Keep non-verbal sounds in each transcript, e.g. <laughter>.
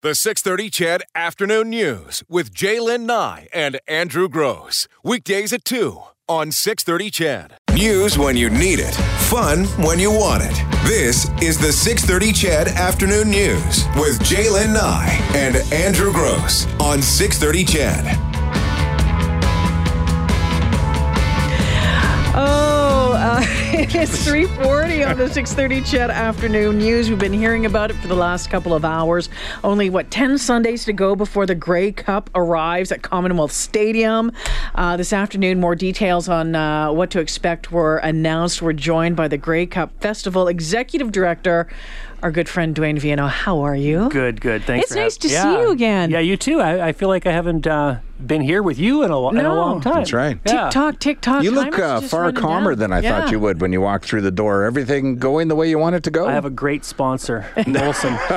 The 630 CHED Afternoon News with J'lyn Nye and Andrew Gross. Weekdays at 2 on 630 CHED. News when you need it. Fun when you want it. This is the 630 CHED Afternoon News with J'lyn Nye and Andrew Gross on 630 CHED. It's <laughs> 3:40 on the 6:30 CHED Afternoon News. We've been hearing about it for the last couple of hours. Only what 10 Sundays to go before the Grey Cup arrives at Commonwealth Stadium. Uh, this afternoon, more details on uh, what to expect were announced. We're joined by the Grey Cup Festival Executive Director, our good friend Dwayne Vienneau. How are you? Good, good. Thanks. It's for nice to having- see you again. Yeah, you too. I, I feel like I haven't uh, been here with you in a, lo- in a long time. That's right. Yeah. Tick tock, tick tock. You look uh, far calmer down. than I Yeah. thought you would when you walked through the door. Everything going the way you want it to go? I have a great sponsor, Molson. <laughs>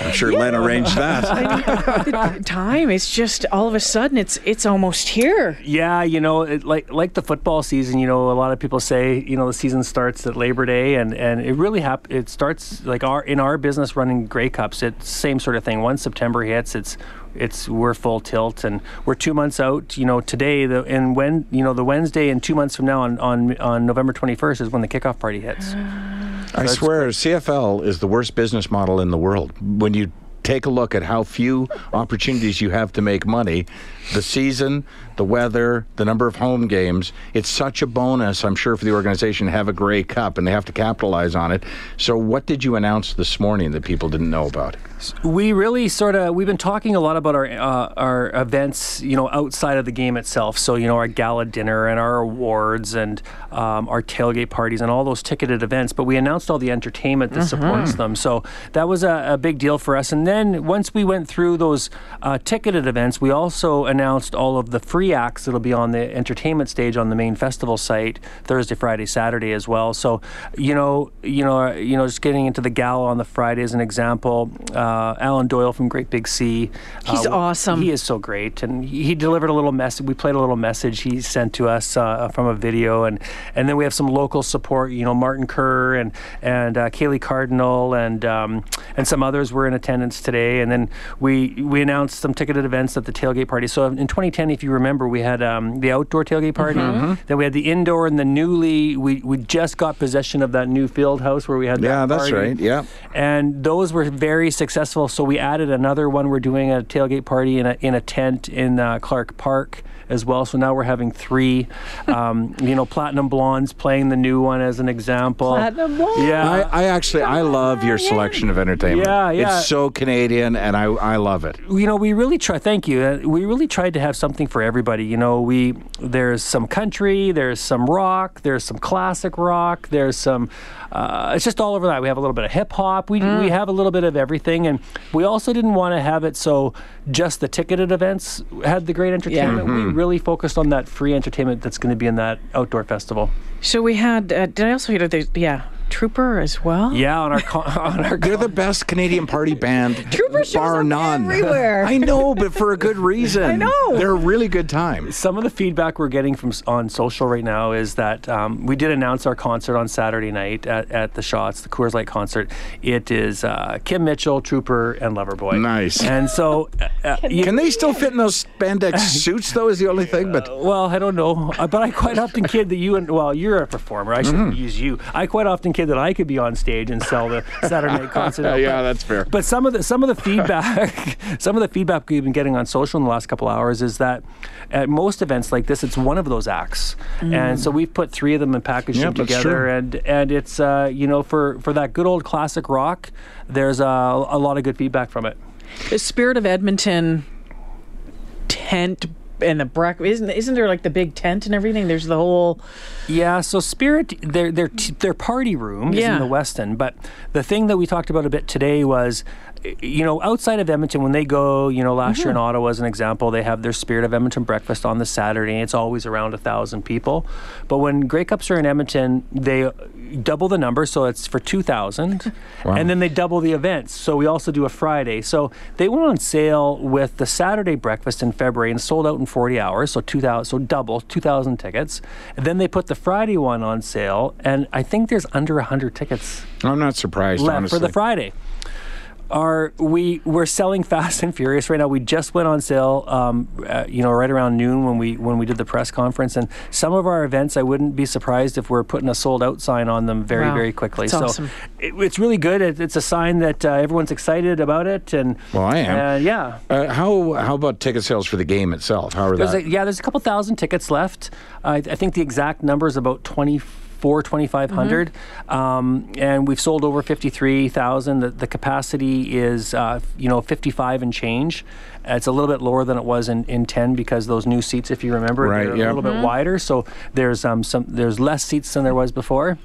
I'm sure Len arranged that. Time it's just all of a sudden it's it's almost here. yeah, you know, it, like like the football season. You know, a lot of people say you know the season starts at Labor Day, and and it really hap- It starts like our in our business running Grey Cups. It's same sort of thing. Once September hits, it's it's we're full tilt, and we're two months out. You know, today the and when you know the Wednesday and two months from now on on on November 21st is when the kickoff party hits. <gasps> I swear, CFL is the worst business model in the world. When you take a look at how few opportunities you have to make money, the season, the weather, the number of home games, it's such a bonus, I'm sure, for the organization to have a Grey Cup, and they have to capitalize on it. So, what did you announce this morning that people didn't know about? We really sort of we've been talking a lot about our uh, our events, you know, outside of the game itself. So you know, our gala dinner and our awards and um, our tailgate parties and all those ticketed events. But we announced all the entertainment that supports them. So that was a, a big deal for us. And then once we went through those uh, ticketed events, we also announced all of the free acts that'll be on the entertainment stage on the main festival site Thursday, Friday, Saturday as well. So you know, you know, you know, just getting into the gala on the Friday as an example. Uh, Alan Doyle from Great Big Sea. He's uh, awesome. He is so great, and he delivered a little message. We played a little message he sent to us uh, from a video, and and then we have some local support. You know, Martin Kerr and and uh, Kaylee Cardinal and um, and some others were in attendance today. And then we we announced some ticketed events at the tailgate party. So in 2010, if you remember, we had um, the outdoor tailgate party. Mm-hmm. Then we had the indoor and the newly. We we just got possession of that new field house where we had that Yeah, that's party. right. Yeah. And those were very successful. So we added another one. We're doing a tailgate party in a, in a tent in uh, Clarke Park as well. So now we're having three. Um, <laughs> you know, Platinum Blondes playing the new one as an example. Platinum Blonde. Yeah. I, I actually I love your selection of entertainment. Yeah, yeah. It's so Canadian, and I I love it. you know, we really try. Thank you. Uh, we really tried to have something for everybody. You know, we there's some country, there's some rock, there's some classic rock, there's some. Uh, it's just all over that. We have a little bit of hip hop. We we have a little bit of everything, and we also didn't want to have it so just the ticketed events had the great entertainment. We really focused on that free entertainment that's going to be in that outdoor festival. So we had. Uh, did I also hear that? Yeah, Trooper as well. Yeah, on our <laughs> on our. They're the best Canadian party band, Trooper shows bar up none. everywhere. I know, but for a good reason. <laughs> I know. They're a really good time. some of the feedback we're getting from on social right now is that um, we did announce our concert on Saturday night at, at the Shots, the Coors Light concert. It is uh, Kim Mitchell, Trooper, and Loverboy. Nice. And so, uh, uh, you- Can they still fit in those spandex <laughs> suits, though? Is the only thing. But well, I don't know, Uh, but I quite often kid that you and well, you're a performer. I shouldn't use you. I quite often kid that I could be on stage and sell the <laughs> Saturday night concert. out. yeah, But- that's fair. But some of the some of the feedback, <laughs> some of the feedback we've been getting on social in the last couple hours is that at most events like this, it's one of those acts, and so we've put three of them and packaged Yep, them that's together, true. and and it's uh, you know for for that good old classic rock, there's a, a lot of good feedback from it. The Spirit of Edmonton tent and the breakfast isn't isn't there like the big tent and everything? There's the whole Yeah, so Spirit, their their t- their party room is in the Westin, but the thing that we talked about a bit today was, you know, outside of Edmonton, when they go, you know, last year in mm-hmm. Ottawa as an example, they have their Spirit of Edmonton breakfast on the Saturday. and It's always around a thousand people, but when Grey Cups are in Edmonton, they double the number, so it's for two thousand, <laughs> and then they double the events. So we also do a Friday. So they went on sale with the Saturday breakfast in February and sold out in 40 hours. So 2,000, so double 2,000 tickets. And then they put the Friday one on sale, and I think there's under 100 tickets I'm not surprised, left honestly. for the Friday. Are we we're selling fast and furious right now. We just went on sale, um, uh, you know, right around noon when we when we did the press conference. And some of our events, I wouldn't be surprised if we're putting a sold out sign on them very Wow. very quickly. That's so awesome. it, it's really good. It, it's a sign that uh, everyone's excited about it. And Well, I am. Uh, yeah. Uh, how how about ticket sales for the game itself? How are There's that? a, yeah, there's a couple thousand tickets left. I, I think the exact number is about 24, 2,500. Um, and we've sold over 53,000. The, the capacity is, uh, you know, 55 and change. It's a little bit lower than it was in, in 10 because those new seats, if you remember, Right, they're yeah. a little bit wider. So there's um, some there's less seats than there was before.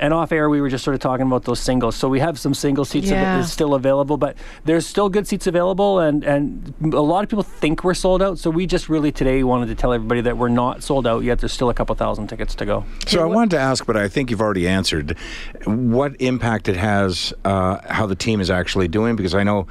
And off air, we were just sort of talking about those singles. So we have some single seats Yeah. av- is still available, but there's still good seats available, and and a lot of people think we're sold out. So we just really today wanted to tell everybody that we're not sold out yet. There's still a couple thousand tickets to go. So I wanted to ask, but I think you've already answered what impact it has, uh, how the team is actually doing, because I know.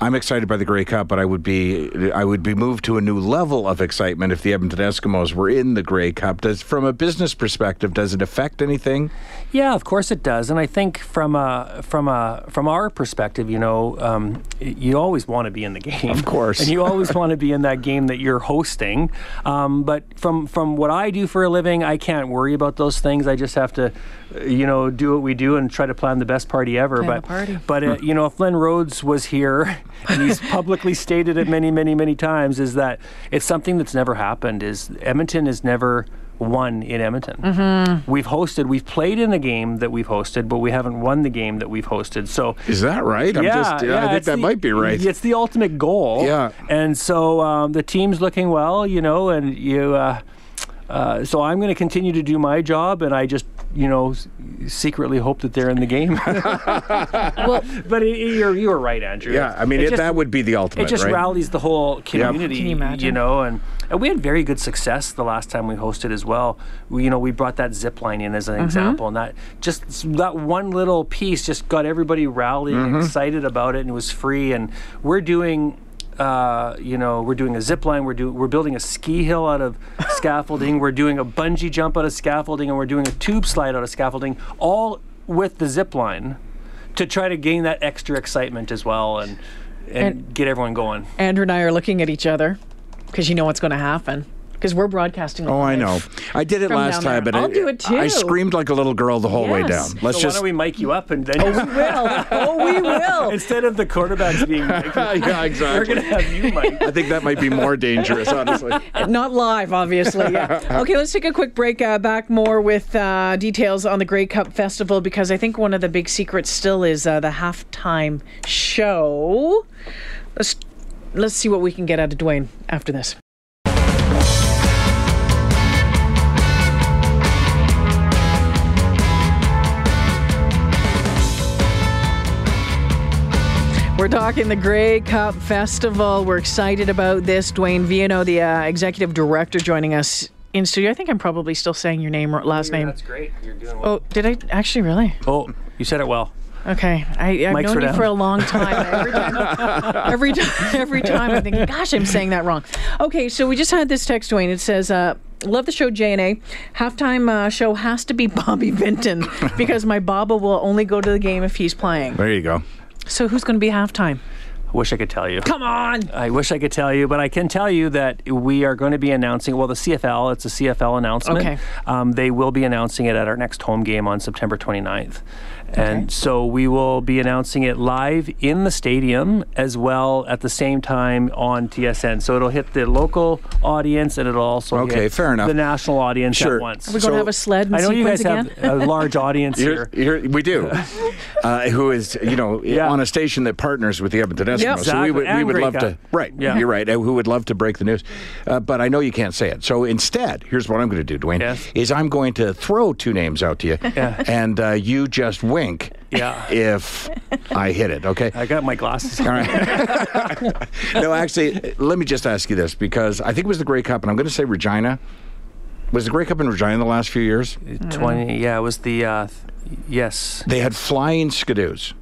I'm excited by the Grey Cup, but I would be I would be moved to a new level of excitement if the Edmonton Eskimos were in the Grey Cup. Does from a business perspective, does it affect anything? Yeah, of course it does, and I think from a from a from our perspective, you know, um, you always want to be in the game, Of course. and you always <laughs> want to be in that game that you're hosting. Um, but from from what I do for a living, I can't worry about those things. I just have to, you know, do what we do and try to plan the best party ever. Plan but party. but uh, you know, if Len Rhodes was here, and he's publicly stated it many, many, many times, is that it's something that's never happened. Is Edmonton has never won in Edmonton. Mm-hmm. We've hosted, we've played in a game that we've hosted, but we haven't won the game that we've hosted. So. Is that right? I'm yeah, just, yeah, I think that the- might be right. It's the ultimate goal. Yeah. And so um, the team's looking well, you know, and you. Uh, uh, so I'm going to continue to do my job, and I just, you know, secretly hope that they're in the game. <laughs> Well, but it, you're you're right, Andrew. Yeah, I mean It it, just- that would be the ultimate, it just right? rallies the whole community, Can you imagine? You know, and, and we had very good success the last time we hosted as well. We, you know, we brought that zip line in as an Mm-hmm. example, and that just that one little piece just got everybody rallying, Mm-hmm. excited about it, and it was free. And we're doing. Uh, you know, we're doing a zip line. We're doing. We're building a ski hill out of <laughs> scaffolding. We're doing a bungee jump out of scaffolding, and we're doing a tube slide out of scaffolding, all with the zip line, to try to gain that extra excitement as well, and and, And- get everyone going. Andrew and I are looking at each other because you know what's going to happen because we're broadcasting. Oh, I know. I did it last time, but I'll I, do it too. I screamed like a little girl the whole way down. Let's so just why don't we mic you up and then Oh, We will. Oh, we <laughs> will. instead of the quarterbacks being <laughs> mic'd, yeah, we're gonna have you mic. I think that might be more dangerous, <laughs> honestly. Not live, obviously. Yeah. Okay, let's take a quick break. Uh, back more with uh, details on the Grey Cup Festival because I think one of the big secrets still is uh, the halftime show. Let's let's see what we can get out of Dwayne after this. Talking the Grey Cup Festival. We're excited about this. Dwayne Vienneau, the uh, executive director, joining us in studio. I think I'm probably still saying your name, or last name. That's great. You're doing well. Oh, did I actually really? Oh, you said it well. Okay, I, I've Mics known you down. for a long time. <laughs> Every time, every time, every time, I think, gosh, I'm saying that wrong. Okay, so we just had this text, Dwayne. It says, uh, "Love the show, J and A. Halftime uh, show has to be Bobby Vinton because my Baba will only go to the game if he's playing. There you go. So who's going to be halftime? Wish I could tell you. Come on." I wish I could tell you, but I can tell you that we are going to be announcing. Well, the CFL, it's a CFL announcement. Okay. Um, they will be announcing it at our next home game on September 29th. And Okay. so we will be announcing it live in the stadium as well at the same time on TSN. So it'll hit the local audience and it'll also Okay, hit fair enough. the national audience Sure. at once. Are we going So, to have a sled and I know you guys again? have a large audience <laughs> Here, here. here we do. <laughs> Uh, who is you know Yeah. on a station that partners with the Edmonton Eskimos? Yep. So we would we would love to. Right. Yeah. You're right. uh, Who would love to break the news? Uh, but I know you can't say it. So instead, here's what I'm going to do, Dwayne. Yes. Is I'm going to throw two names out to you, <laughs> yeah. and uh, you just wink. Yeah. If I hit it, okay. I got my glasses. All right. <laughs> no, actually, let me just ask you this because I think it was the Grey Cup, and I'm going to say Regina. Was the Grey Cup in Regina the last few years? 20, yeah, it was the, uh, th- yes. They had flying skidoos.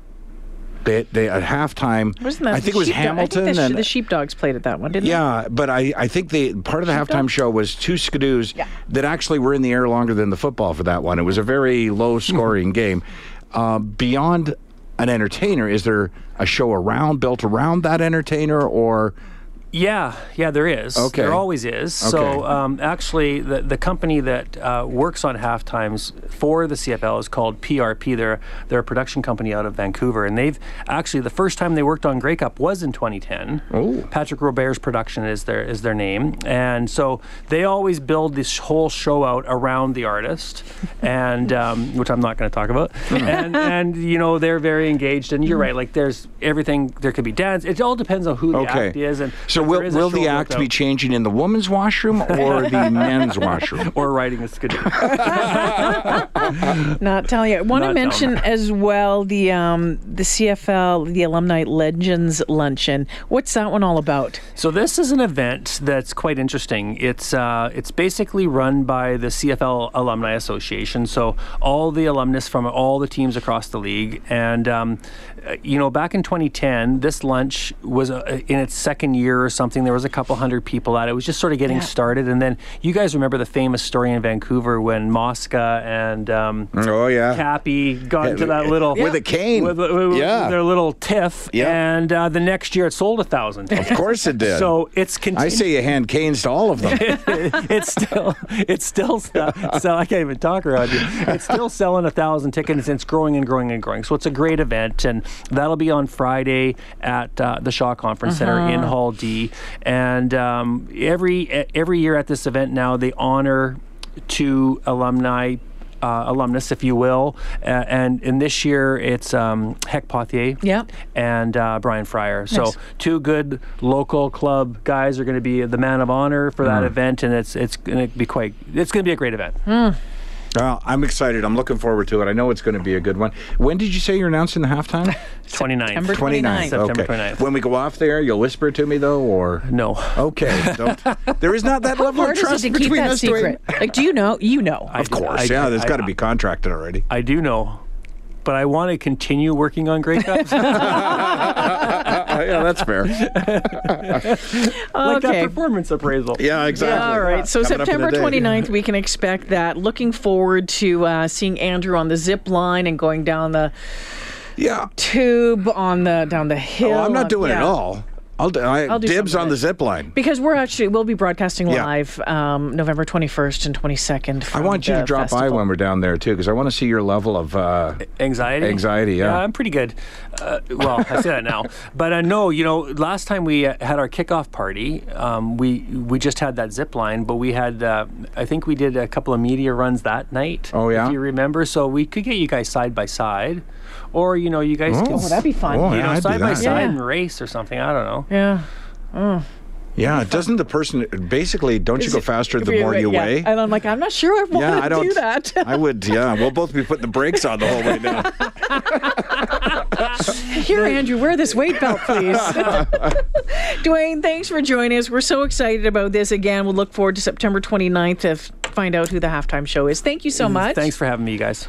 They, they at halftime. Wasn't that I think it was sheepdog- Hamilton I think the, and the sheepdogs played at that one, didn't yeah, but I, I think the part of the halftime show was two skidoos that actually were in the air longer than the football for that one. It was a very low <laughs> scoring game. Uh, beyond an entertainer, is there a show around built around that entertainer, or Yeah, yeah, there is. Okay. There always is. Okay. So um, actually, the, the company that uh, works on half times for the CFL is called PRP. They're, they're a production company out of Vancouver. And they've actually, the first time they worked on Grey Cup was in 2010. Oh. Patrick Robert's production is their, is their name. And so they always build this whole show out around the artist, <laughs> and um, which I'm not going to talk about. and, and, you know, they're very engaged. And you're right, like there's everything, there could be dance. It all depends on who the okay? act is. And so but will there is a will the act out. be changing in the woman's washroom or the <laughs> men's washroom? or riding a skidoo. <laughs> Not telling you. I want to Not telling mention as well the um, the CFL, the Alumni Legends Luncheon. What's that one all about? so this is an event that's quite interesting. It's uh, it's basically run by the CFL Alumni Association. So all the alumnus from all the teams across the league, and um, you know, back in 2010, this lunch was uh, in its second year or something. There was a couple hundred people at it. It was just sort of getting Yeah. started, and then you guys remember the famous story in Vancouver when Mosca and um, Oh yeah. Cappy got into that little With a cane. with, with Yeah. their little tiff, Yeah. and uh, the next year it sold a thousand. Of course it did. So it's I say you hand canes to all of them. <laughs> it's still it's still sell, sell, I can't even talk around you. It's still selling a thousand tickets. and It's growing and growing and growing. So it's a great event, and that'll be on Friday at uh, the Shaw Conference Center in Hall D. And um, every every year at this event now they honor two alumni. Uh, alumnus, if you will, uh, and in this year it's um, Heck Pothier Yep. and uh, Brian Fryer. So two good local club guys are going to be the man of honor for that event, and it's it's going to be quite. It's going to be a great event. Well, I'm excited. I'm looking forward to it. I know it's going to be a good one. When did you say you're announcing the halftime? <laughs> 29th. September 29th. September okay. 29th. When we go off there, you'll whisper it to me though, or No. okay. Don't, there is not that level of Hard is trust it to keep between that us. Dwayne. secret? Like, do you know? You know. I Of course, I- yeah. There's I- got to be contracted already. I do know, but I want to continue working on Grey Cups. <laughs> like yeah, that's fair. <laughs> Like that okay. performance appraisal. Yeah, exactly. All right. So Coming September 29th, we can expect that. Looking forward to uh, seeing Andrew on the zip line and going down the Yeah. tube on the down the hill. Oh, I'm not doing it Yeah. all. I'll, do, I, I'll do dibs on the zip line. Because we're actually we'll be broadcasting Yeah. live um, November 21st and 22nd. I want you to the drop by when we're down there too, because I want to see your level of. Uh, Anxiety. Anxiety, yeah. I'm pretty good. Uh, well, I say that now, <laughs> but uh, no, you know, last time we uh, had our kickoff party, um, we we just had that zip line, but we had, uh, I think we did a couple of media runs that night. Oh, yeah? if you remember, so we could get you guys side by side, or you know, you guys Oh. could, Oh, that'd be fun. Oh, you yeah, know, I'd do side by side Yeah. and race or something. I don't know. Yeah. Mm. yeah, doesn't the person basically? Don't you go faster the more you yeah. weigh? And I'm like, I'm not sure I want Yeah, to I don't do that. <laughs> I would. Yeah, we'll both be putting the brakes on the whole way down. <laughs> Here, Andrew, wear this weight belt, please. <laughs> Dwayne, thanks for joining us. We're so excited about this. Again, we'll look forward to September 29th to find out who the halftime show is. Thank you so mm, much. Thanks for having me, you guys.